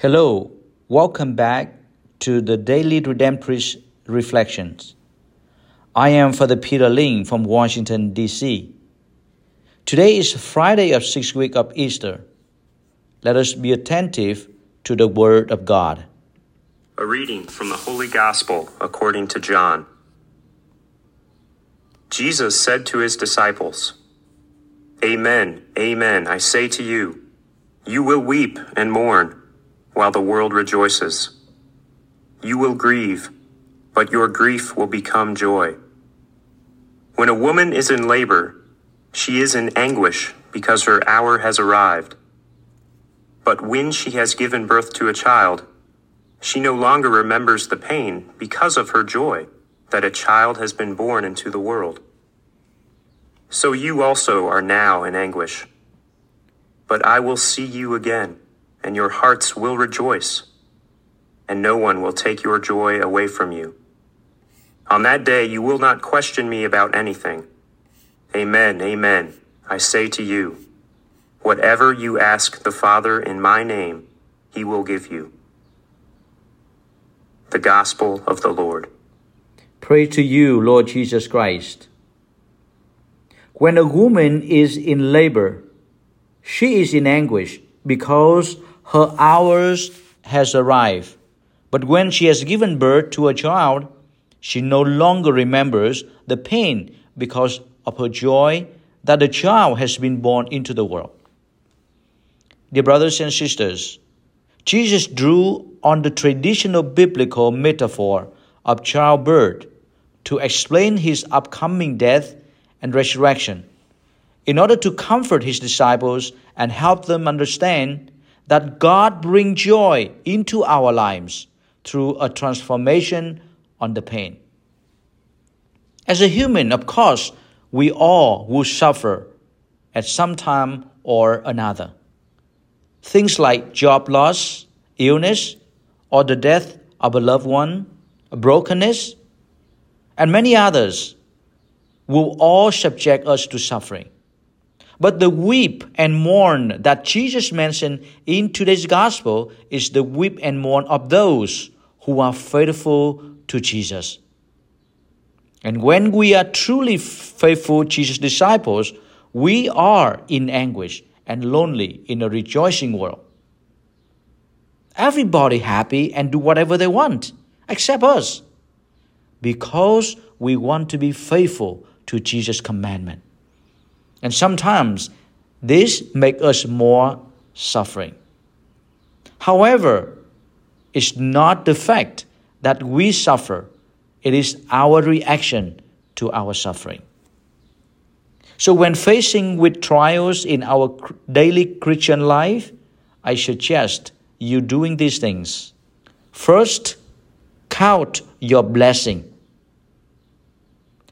Hello, welcome back to the Daily Redemptorist Reflections. I am Father Peter Ling from Washington, D.C. Today is Friday of sixth week of Easter. Let us be attentive to the Word of God. A reading from the Holy Gospel according to John. Jesus said to his disciples, Amen, amen, I say to you, you will weep and mourn while the world rejoices. You will grieve, but your grief will become joy. When a woman is in labor, she is in anguish because her hour has arrived. But when she has given birth to a child, she no longer remembers the pain because of her joy that a child has been born into the world. So you also are now in anguish. But I will see you again and your hearts will rejoice, and no one will take your joy away from you. On that day you will not question me about anything. Amen, amen, I say to you, whatever you ask the Father in my name, he will give you. The Gospel of the Lord. Pray to you, Lord Jesus Christ. When a woman is in labor, she is in anguish because her hours has arrived. But when she has given birth to a child, she no longer remembers the pain because of her joy that the child has been born into the world. Dear brothers and sisters, Jesus drew on the traditional biblical metaphor of childbirth to explain his upcoming death and resurrection in order to comfort his disciples and help them understand that God bring joy into our lives through a transformation on the pain. As a human, of course, we all will suffer at some time or another. Things like job loss, illness, or the death of a loved one, brokenness, and many others will all subject us to suffering. But the weep and mourn that Jesus mentioned in today's gospel is the weep and mourn of those who are faithful to Jesus. And when we are truly faithful Jesus' disciples, we are in anguish and lonely in a rejoicing world. Everybody happy and do whatever they want, except us, because we want to be faithful to Jesus' commandment. And sometimes this makes us more suffering. However, it's not the fact that we suffer, it is our reaction to our suffering. So when facing with trials in our daily Christian life, I suggest you doing these things. First, count your blessing.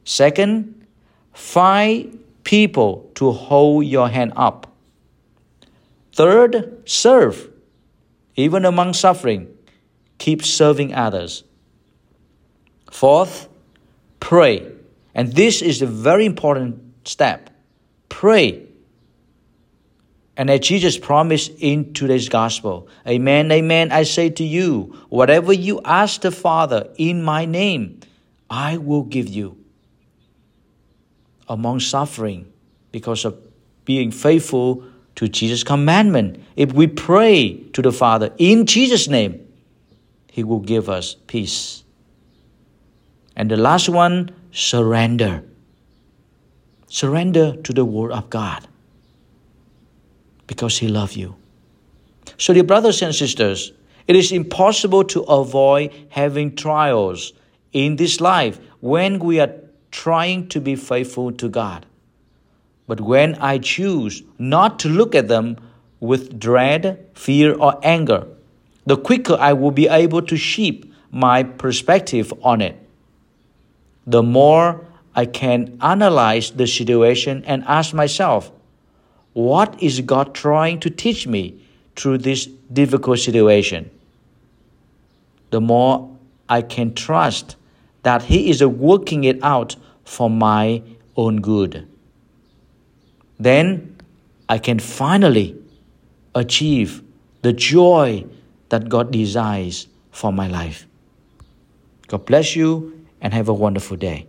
Second, find people to hold your hand up. Third, serve. Even among suffering, keep serving others. Fourth, pray. And this is a very important step. Pray. And as Jesus promised in today's gospel, Amen, Amen, I say to you, whatever you ask the Father in my name, I will give you among suffering because of being faithful to Jesus' commandment. If we pray to the Father in Jesus' name, He will give us peace. And the last one, surrender. Surrender to the Word of God because He loves you. So, dear brothers and sisters, it is impossible to avoid having trials in this life when we are trying to be faithful to God. But when I choose not to look at them with dread, fear, or anger, the quicker I will be able to shape my perspective on it. The more I can analyze the situation and ask myself, what is God trying to teach me through this difficult situation? The more I can trust that He is working it out for my own good. Then I can finally achieve the joy that God desires for my life. God bless you and have a wonderful day.